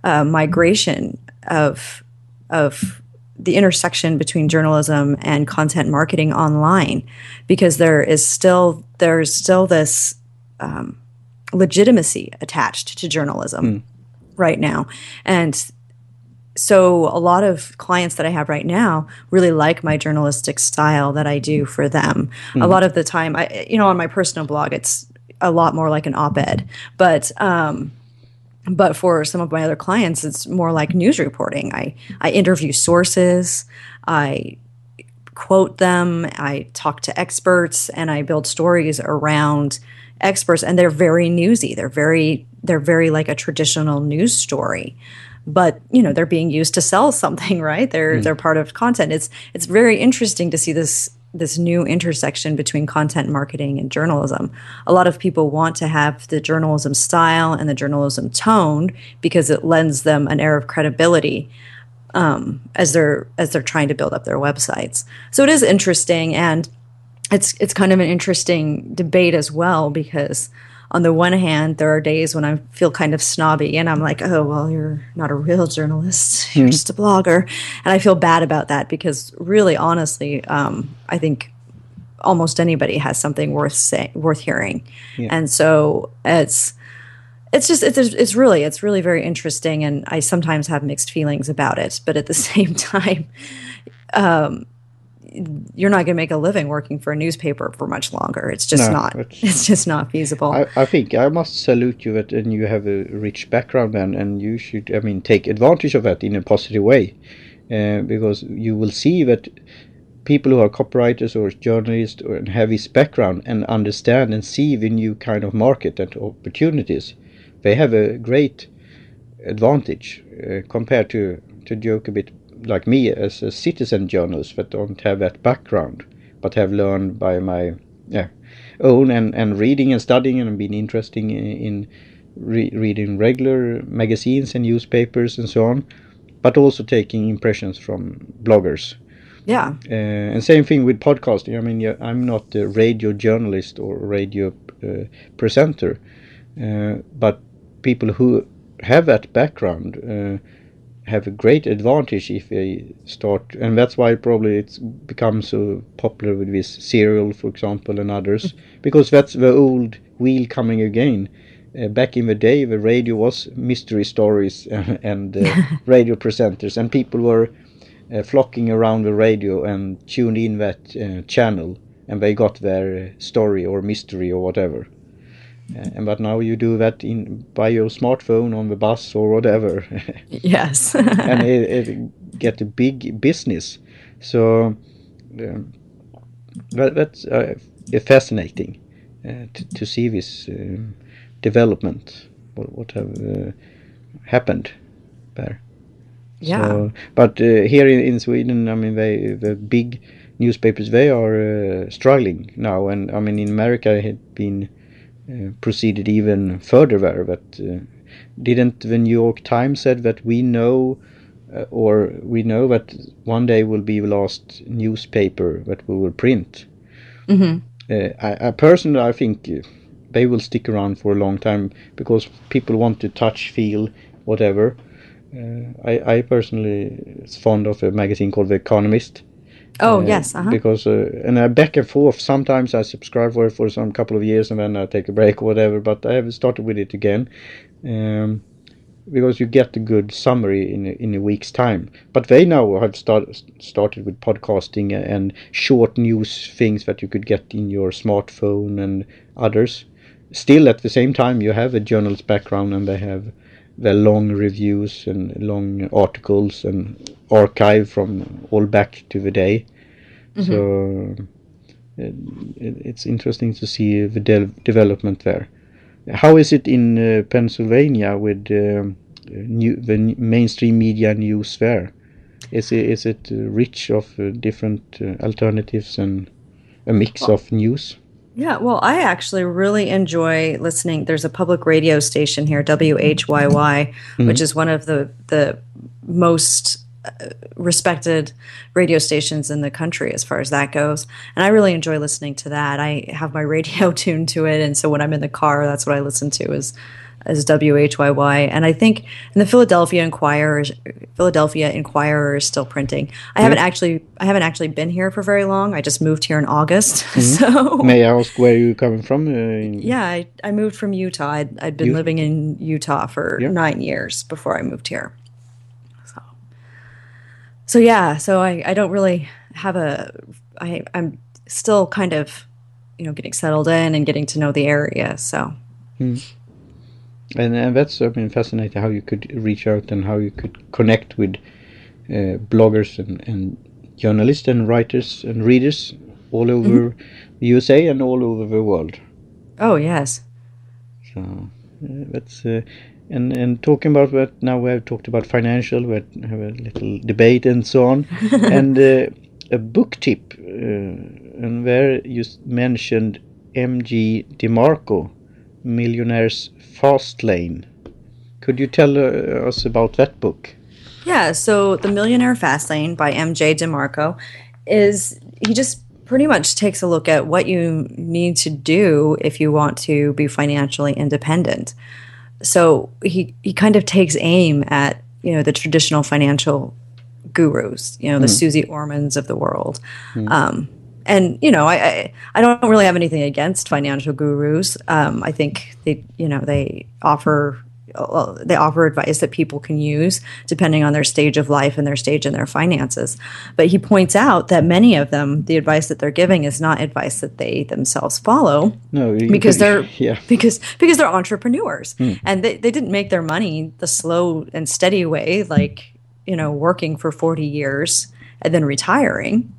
uh, migration of of the intersection between journalism and content marketing online, because there is still there's still this. Um, legitimacy attached to journalism mm. right now. And so a lot of clients that I have right now really like my journalistic style that I do for them. Mm. A lot of the time, I, you know, on my personal blog, it's a lot more like an op-ed, but, um, but for some of my other clients, it's more like news reporting. I, I interview sources. I quote them. I talk to experts and I build stories around experts and they're very newsy. They're very they're very like a traditional news story. But, you know, they're being used to sell (laughs) something, right? They're mm. they're part of content. It's it's very interesting to see this this new intersection between content marketing and journalism. A lot of people want to have the journalism style and the journalism tone because it lends them an air of credibility um, as they're as they're trying to build up their websites. So it is interesting, and it's it's kind of an interesting debate as well because on the one hand there are days when I feel kind of snobby and I'm like oh well you're not a real journalist (laughs) you're mm-hmm. just a blogger and I feel bad about that because really honestly um, I think almost anybody has something worth say, worth hearing yeah. and so it's it's just it's it's really it's really very interesting and I sometimes have mixed feelings about it but at the (laughs) same time um, you're not going to make a living working for a newspaper for much longer. It's just no, not. It's, (laughs) it's, just not feasible.
I, I, think I must salute you that, and you have a rich background, and and you should, I mean, take advantage of that in a positive way, uh, because you will see that people who are copywriters or journalists or have this background and understand and see the new kind of market and opportunities, they have a great advantage uh, compared to to joke a bit like me as a citizen journalist that don't have that background but have learned by my yeah own and, and reading and studying and been interested in, in re reading regular magazines and newspapers and so on but also taking impressions from bloggers.
Yeah.
Uh, and same thing with podcasting. I mean i'm not a radio journalist or radio uh, presenter uh, but people who have that background uh, have a great advantage if they start, and that's why probably it's become so popular with this serial, for example, and others, because that's the old wheel coming again. Uh, back in the day, the radio was mystery stories (laughs) and uh, (laughs) radio presenters, and people were uh, flocking around the radio and tuned in that uh, channel, and they got their story or mystery or whatever. Uh, and but now you do that in by your smartphone on the bus or whatever. (laughs)
yes. (laughs)
and it, it, get a big business. So um, that, that's uh, fascinating uh, to, to, see this um, development. What, what have uh, happened there?
Yeah. So,
but uh, here in, in, Sweden, I mean, they the big newspapers they are uh, struggling now, and I mean in America it had been uh, proceeded even further there. But uh, didn't the New York Times said that we know, uh, or we know that one day will be the last newspaper that we will print.
Mm-hmm.
I, I, personally, I think they will stick around for a long time because people want to touch, feel, whatever. Uh, I, I, personally is fond of a magazine called The Economist,
Oh yes, uh-huh.
because uh, and I back and forth. Sometimes I subscribe for it for some couple of years and then I take a break or whatever. But I have started with it again, um, because you get a good summary in a, in a week's time. But they now have start, started with podcasting and short news things that you could get in your smartphone and others. Still, at the same time, you have a journalist background and they have the long reviews and long articles and archive from all back to the day. So it, it's interesting to see the de- development there. How is it in uh, Pennsylvania with um, new, the n- mainstream media news there? Is it, is it rich of uh, different uh, alternatives and a mix of news?
Yeah, well, I actually really enjoy listening. There's a public radio station here, WHYY, which is one of the the most uh, respected radio stations in the country as far as that goes. And I really enjoy listening to that. I have my (laughs) radio tuned to it, and so when I'm in the car, that's what I listen to is is WHYY. And I think in the Philadelphia Inquirer, Philadelphia Inquirer is still printing. I haven't actually I haven't actually been here for very long. I just moved here in August, (laughs) so
May I ask where you're coming from? Uh,
yeah, I, I moved from Utah. I'd, I'd been
You-
living in Utah for
Yeah.
nine years before I moved here. So, so yeah, so I, I don't really have a. I I'm still kind of, you know, getting settled in and getting to know the area. So
And, and that's I mean fascinating how you could reach out and how you could connect with uh, bloggers and, and journalists and writers and readers all over the USA and all over the world.
oh yes,
So uh, that's uh, and and talking about that now we have talked about financial, we have a little debate and so on, (laughs) and uh, a book tip, uh, and where you mentioned M.G. DeMarco, Millionaire's Fast Lane. Could you tell uh, us about that book?
Yeah, so The Millionaire Fast Lane by MJ DeMarco is he just pretty much takes a look at what you need to do if you want to be financially independent. So he he kind of takes aim at, you know, the traditional financial gurus, you know, the Suze Ormans of the world. Um, and you know, I, I I don't really have anything against financial gurus. Um, I think they you know they offer well, they offer advice that people can use depending on their stage of life and their stage in their finances. But he points out that many of them, the advice that they're giving is not advice that they themselves follow
No,
because they're (laughs)
yeah.
because because they're entrepreneurs and they, they didn't make their money the slow and steady way like you know working for 40 years and then retiring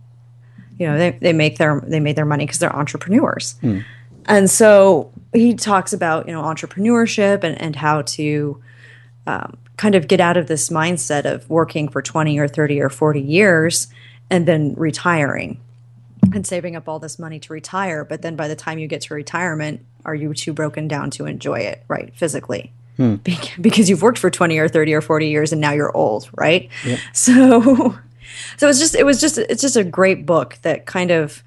you know they, they make their they made their money because they're entrepreneurs and so he talks about you know entrepreneurship and, and how to um, kind of get out of this mindset of working for 20 or 30 or 40 years and then retiring and saving up all this money to retire. But then by the time you get to retirement, are you too broken down to enjoy it, right? Physically. Bec- Because you've worked for 20 or 30 or 40 years and now you're old, right? So (laughs) so it's just it was just it's just a great book that kind of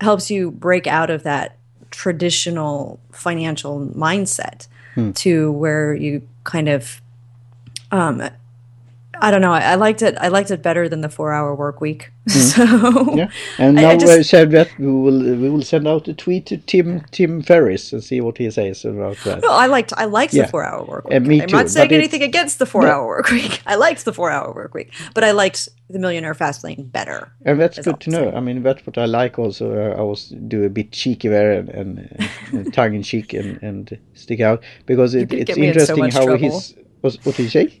helps you break out of that traditional financial mindset to where you kind of um I don't know. I, I liked it. I liked it better than the four-hour work week. (laughs) so
Yeah, (laughs) and now
I just-
we said that we will we will send out a tweet to Tim Tim Ferriss and see what he says about that.
No, I liked I liked
Yeah.
the four hour work week.
And me
I'm
too,
not saying anything against the four hour work week. (laughs) I liked the four hour work week, but I liked the Millionaire Fastlane better.
And that's good to know. I mean, that's what I like. Also, uh, I was do a bit cheeky there and, and uh, tongue in cheek and, and stick out because it, it's
me in so
interesting how
trouble.
he's. What, what did you say?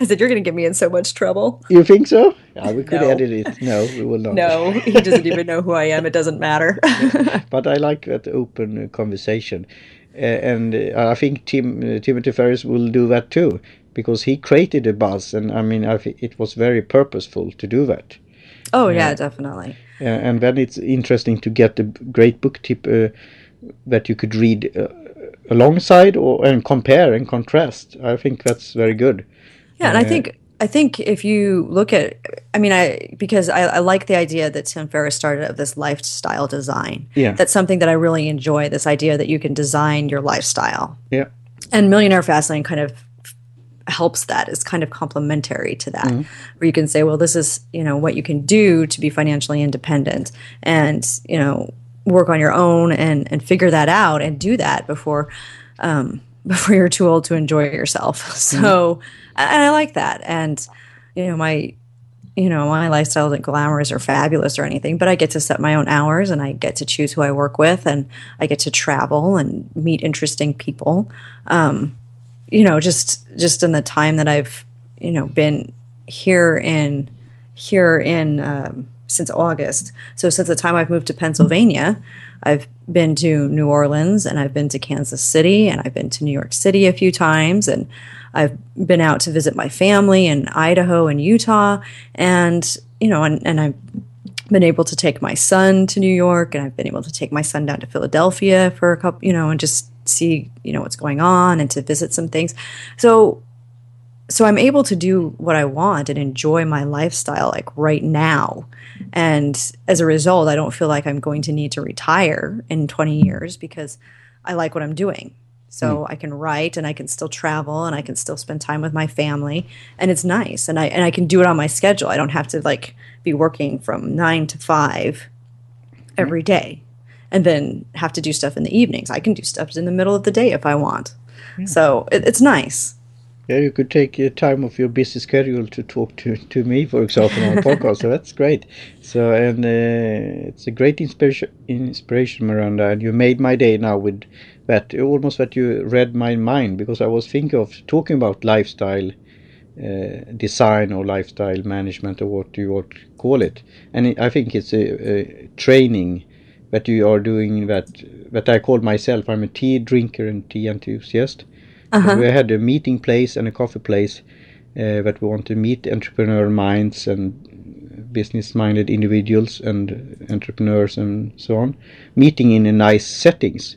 I said you're going to get me in so much trouble.
You think so? Yeah, we could
No.
edit it. No, we will not.
No, he doesn't even know who I am. It doesn't matter. (laughs)
But I like that open uh, conversation, uh, and uh, I think Tim uh, Timothy Ferriss will do that too because he created a buzz, and I mean, I it was very purposeful to do that.
oh yeah, definitely.
Uh, and then it's interesting to get a great book tip uh, that you could read uh, alongside or and compare and contrast. I think that's very good.
Yeah, and I think I think if you look at, I mean, I because I, I like the idea that Tim Ferriss started of this lifestyle design.
Yeah.
that's something that I really enjoy. This idea that you can design your lifestyle.
Yeah,
and Millionaire Fastlane kind of helps that is kind of complementary to that where you can say well this is you know what you can do to be financially independent and you know work on your own and and figure that out and do that before um, before you're too old to enjoy yourself. (laughs) So and i like that. And you know my you know my lifestyle isn't glamorous or fabulous or anything but i get to set my own hours and i get to choose who i work with and i get to travel and meet interesting people. Um, you know just just in the time that i've you know been here in here in um, since august. So since the time i've moved to pennsylvania i've been to new orleans and i've been to kansas city and i've been to new york city a few times. And i've been out to visit my family in idaho and utah. And you know and, and i've been able to take my son to New York and I've been able to take my son down to Philadelphia for a couple, you know, and just see, you know, what's going on and to visit some things. So so I'm able to do what I want and enjoy my lifestyle like right now. And as a result, I don't feel like I'm going to need to retire in 20 years because I like what I'm doing. So hmm. I can write and I can still travel and I can still spend time with my family and it's nice and I and I can do it on my schedule. I don't have to like be working from 9 to 5 hmm. every day and then have to do stuff in the evenings. I can do stuff in the middle of the day if I want. Hmm. So it, it's nice.
Yeah, you could take uh, time of your busy schedule to talk to, to me, for example, on a (laughs) podcast. So that's great. So and uh, it's a great inspiration, inspiration, Miranda. And you made my day now with that. Almost that you read my mind because I was thinking of talking about lifestyle uh, design or lifestyle management or what you would call it. And it, I think it's a, a training that you are doing that that I call myself. I'm a tea drinker and tea enthusiast. And we had a meeting place and a coffee place uh, that we want to meet entrepreneur minds and business minded individuals and entrepreneurs and so on, meeting in a nice settings.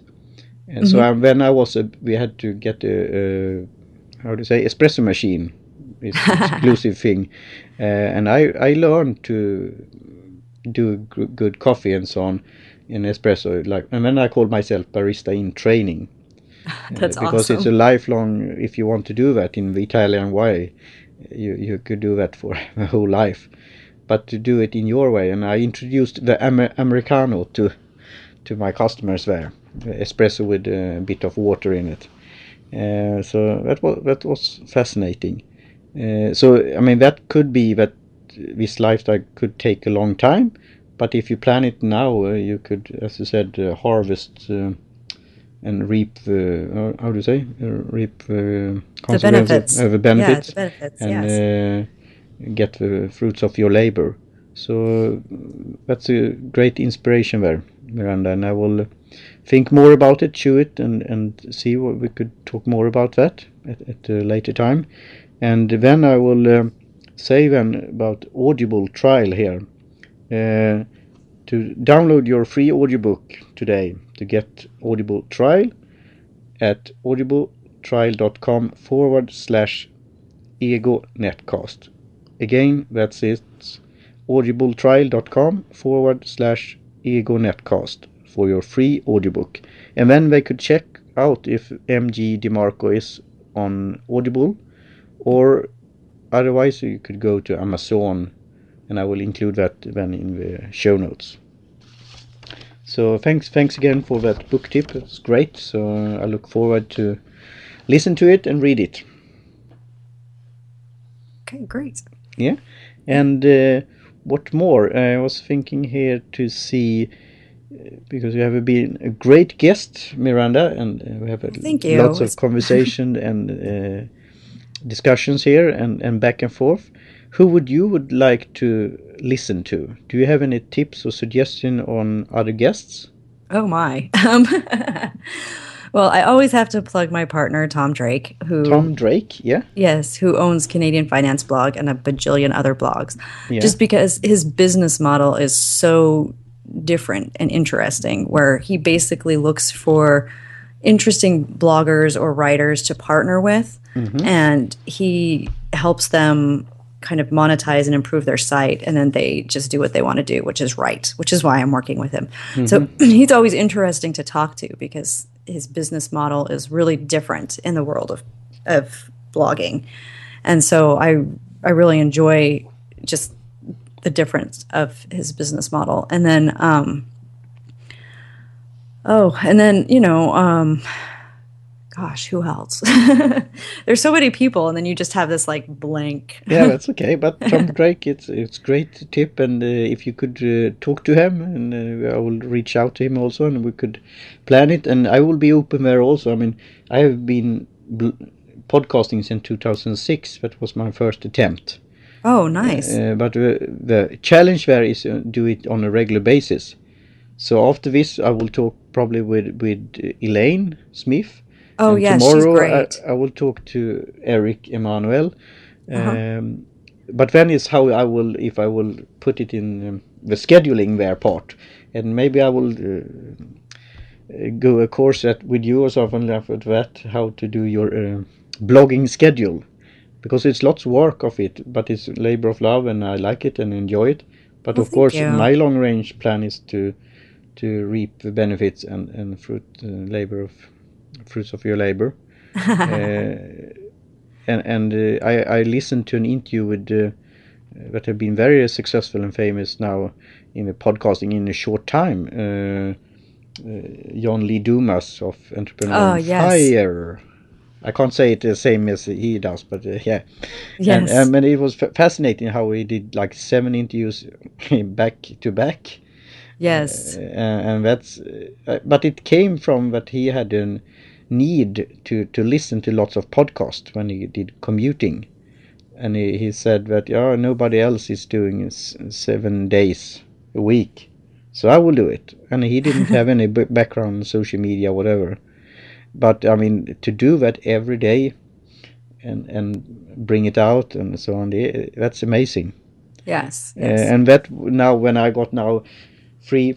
And so I, when I was, a, we had to get a, a how do you say, espresso machine, it's an (laughs) exclusive thing, uh, and I I learned to do g- good coffee and so on in espresso. Like, and then I called myself barista in training. (laughs)
That's
Uh, because it's a lifelong if you want to do that in the Italian way you you could do that for (laughs) a whole life. But to do it in your way and I introduced the Amer- americano to to my customers there espresso with a bit of water in it. Uh, so that was that was fascinating. Uh, so I mean that could be that this lifestyle could take a long time but if you plan it now uh, you could as you said uh, harvest uh, and reap the how do you say uh, reap the consequences-
benefits.
uh, the benefits,
Yeah, the benefits,
and
yes.
uh, get the fruits of your labor. So that's a great inspiration there, Miranda, and I will think more about it, chew it, and and see what we could talk more about that at, at a later time. And then I will um, say then about Audible trial here. Uh, to download your free audiobook today to get Audible trial at audibletrial.com forward slash ego netcast. Again, that's it. audibletrial.com forward slash ego netcast for your free audiobook. And then they could check out if MG DeMarco is on Audible or otherwise you could go to Amazon and I will include that then in the show notes. So thanks, thanks again for that book tip. It's great. So I look forward to listen to it and read it.
Okay, great.
Yeah, and uh, what more? I was thinking here to see uh, because you have been a great guest, Miranda, and uh, we have a
Thank you.
lots of conversation and uh, discussions here and, and back and forth. Who would you would like to listen to? Do you have any tips or suggestion on other guests?
Oh my. (laughs) Um, (laughs) well, I always have to plug my partner Tom Drake, who
Tom Drake, yeah,
yes, who owns Canadian Finance Blog and a bajillion other blogs.
Yeah.
Just because his business model is so different and interesting, where he basically looks for interesting bloggers or writers to partner with, and he helps them kind of monetize and improve their site and then they just do what they want to do which is right which is why i'm working with him. So (clears throat) he's always interesting to talk to because his business model is really different in the world of of blogging, and so I I really enjoy just the difference of his business model. And then, um, oh, and then you know, um, gosh, who else? (laughs) There's so many people, and then you just have this like blank.
yeah, (laughs) that's okay. But Tom (laughs) Drake, it's it's great tip, and uh, if you could uh, talk to him, and uh, I will reach out to him also, and we could plan it, and I will be open there also. I mean, I have been podcasting since 2006. That was my first attempt.
Oh, nice.
Uh, but uh, the challenge there is uh, do it on a regular basis. So after this, I will talk probably with with Elaine Smith.
Oh
and
yeah,
tomorrow
she's great.
I, I will talk to Eric Emanuel.
Uh-huh.
Um, but then is how I will if I will put it in um, the scheduling there part, and maybe I will uh, uh, go a course at with you or something like that how to do your uh, blogging schedule because it's lots of work of it, but it's labor of love, and I like it and enjoy it. But
Well,
of course,
you.
my long range plan is to to reap the benefits and and fruit uh, labor of fruits of your labor. (laughs) uh, and and uh, I I listened to an interview with uh, that have been very successful and famous now in the podcasting in a short time. Uh, uh, John Lee Dumas of Entrepreneur
Oh, yes.
Fire. I can't say it the same as he does, but uh, yeah. And,
Yes.
um, and it was fascinating how he did like seven interviews (laughs) back to back.
yes.
Uh, and that's, uh, but it came from that he had a need to, to listen to lots of podcasts when he did commuting. And he, he said that, yeah, nobody else is doing s- seven days a week. So I will do it. And he didn't (laughs) have any b- background social media, whatever. But I mean, to do that every day and, and bring it out and so on, that's amazing.
yes.
Uh, and that now when I got now three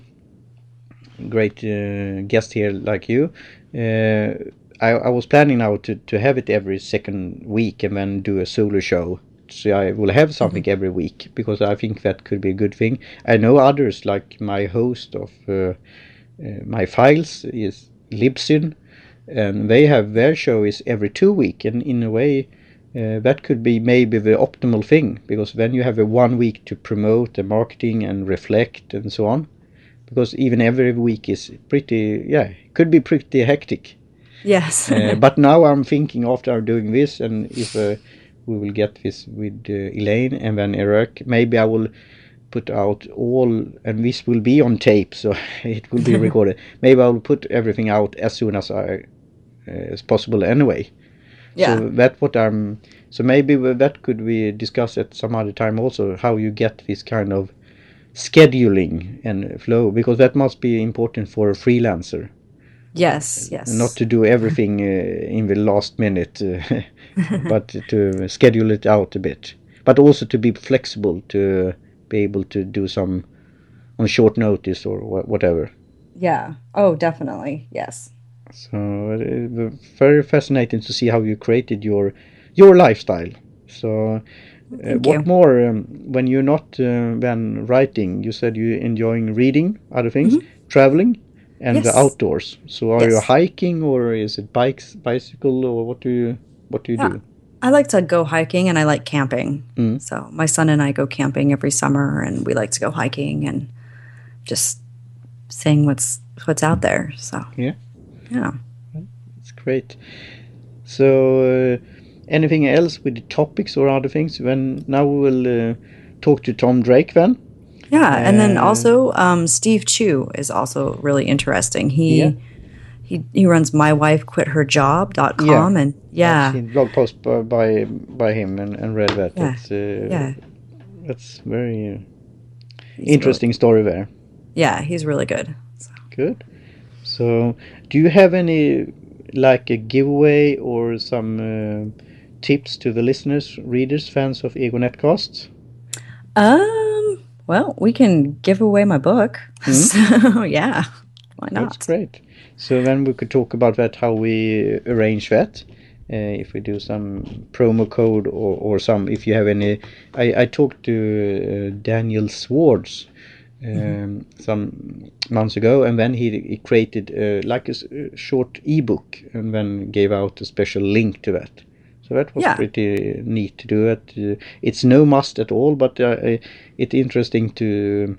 great uh, guests here like you, uh, I, I was planning now to, to have it every second week and then do a solo show. So I will have something every week because I think that could be a good thing. I know others like my host of uh, uh, my files is Libsyn, and they have their show is every two week, and in a way. Uh, that could be maybe the optimal thing because then you have a one week to promote the marketing and reflect and so on because even every week is pretty yeah could be pretty hectic
yes.
uh, (laughs) but now i'm thinking after i'm doing this and if uh, we will get this with uh, elaine and then eric maybe i will put out all and this will be on tape so (laughs) it will be (laughs) recorded maybe i will put everything out as soon as i uh, as possible anyway
yeah.
so that what I'm. So maybe that could we discuss at some other time also how you get this kind of scheduling and flow because that must be important for a freelancer,
yes. Yes.
not to do everything uh, in the last minute, uh, (laughs) (laughs) but to schedule it out a bit. But also to be flexible to be able to do some on short notice or wha- whatever.
Yeah. Oh, definitely. Yes.
So uh, very fascinating to see how you created your your lifestyle. So, uh, what
you.
more um, when you're not uh, then writing? You said you're enjoying reading, other things, traveling, and the
Mm-hmm.
Outdoors. So, are you hiking or is it bikes, bicycle, or what do you what do you
Yeah.
do?
I like to go hiking and I like camping.
Mm.
So my son and I go camping every summer and we like to go hiking and just seeing what's what's out there. So
Yeah.
Yeah.
It's great. So, uh, anything else with the topics or other things? When now we will uh, talk to Tom Drake then.
Yeah, and then
Uh,
also um, Steve Chou is also really interesting. He
Yeah.
he he runs mywifequitherjob.com
Yeah.
and yeah.
blog post by by, by him and, and read that.
Yeah.
That's, uh,
Yeah.
that's very uh, interesting story there.
yeah, he's really good. So,
Good. So, do you have any like a giveaway or some uh, tips to the listeners, readers, fans of Ego Netcasts?
um well, we can give away my book. (laughs) So, yeah. Why not?
That's great. So then we could talk about that, how we arrange that. Uh, if we do some promo code or, or some, if you have any, I, I talked to uh, Daniel Swartz um, some months ago, and then he, he created uh, like a short ebook, and then gave out a special link to that. So that was
Yeah.
pretty neat to do it. Uh, it's no must at all, but uh, it's interesting to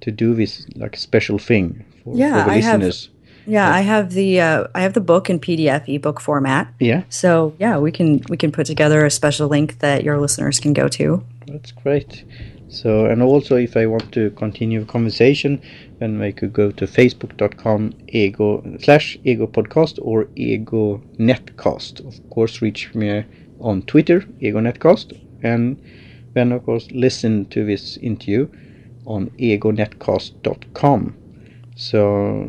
to do this like special thing for,
Yeah,
for the
I have-
listeners.
Yeah, I have the uh, I have the book in PDF ebook format.
Yeah,
So yeah, we can we can put together a special link that your listeners can go to.
that's great. So, and also if I want to continue the conversation, then they could go to facebook.com ego slash ego podcast or ego netcast. Of course, reach me on Twitter, ego netcast, and then of course listen to this interview on egonetcast.com. So,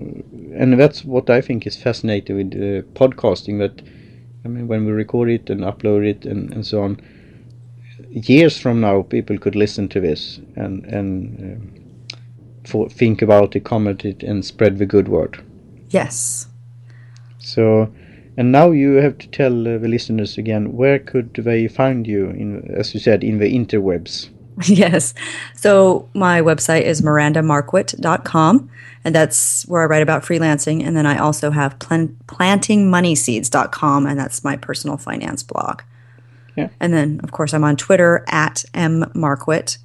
and that's what I think is fascinating with uh, podcasting. That I mean, when we record it and upload it and, and so on, years from now, people could listen to this and and um, for, think about it, comment it, and spread the good word.
Yes.
So, and now you have to tell uh, the listeners again where could they find you in, as you said, in the interwebs. (laughs)
yes. So my website is mirandamarquit.com and that's where I write about freelancing and then I also have plan- plantingmoneyseeds.com and that's my personal finance blog.
Yeah.
And then of course I'm on Twitter at mmarquit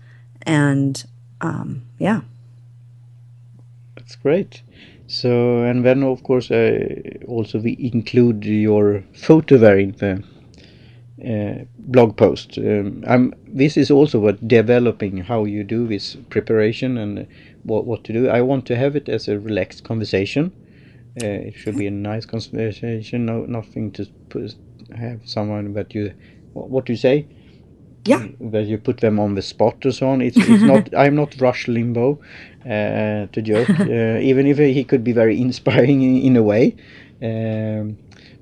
and um, yeah.
That's great. So, and then of course, uh, also we include your photo there in the uh, blog post. Um, I'm, this is also what developing how you do this preparation and what what to do. I want to have it as a relaxed conversation. Uh, it should be a nice conversation. No, nothing to put, have someone that you what, what do you say?
Yeah.
that you put them on the spot or so on. It's, it's not. (laughs) I'm not Rush Limbaugh uh, to joke, (laughs) uh, even if he could be very inspiring in, in a way. Um,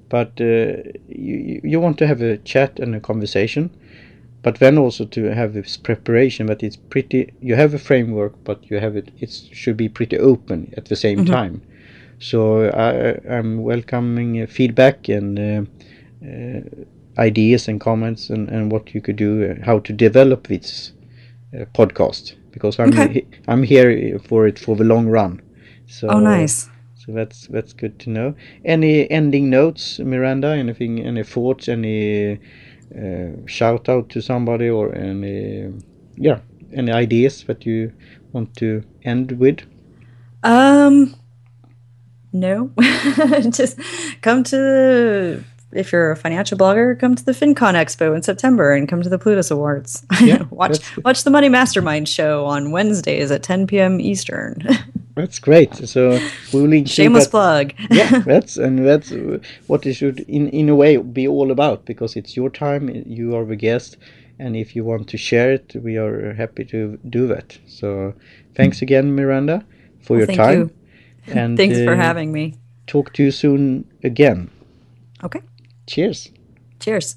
but uh, you you want to have a chat and a conversation, but then also to have this preparation. That it's pretty. You have a framework, but you have it. It should be pretty open at the same time. So I, I'm welcoming feedback and. Uh, uh, ideas and comments and, and what you could do, uh, how to develop this uh, podcast because I'm
Okay.
I'm here for it for the long run. So
Oh nice.
So that's that's good to know. Any ending notes, Miranda? Anything? Any thoughts? Any uh, shout out to somebody or any yeah any ideas that you want to end with?
Um, no, (laughs) just come to the, if you're a financial blogger, come to the FinCon Expo in September and come to the Plutus Awards. (laughs)
Yeah,
watch watch the Money Mastermind show on Wednesdays at 10 p.m. Eastern. (laughs)
That's great. So include
Shameless
that-
plug.
yeah, (laughs) that's and that's what it should in in a way be all about because it's your time. You are the guest, and if you want to share it, we are happy to do that. So thanks again, Miranda, for your
Thank
time.
you.
And
Thanks for
uh,
having me.
Talk to you soon again.
Okay.
Cheers.
Cheers.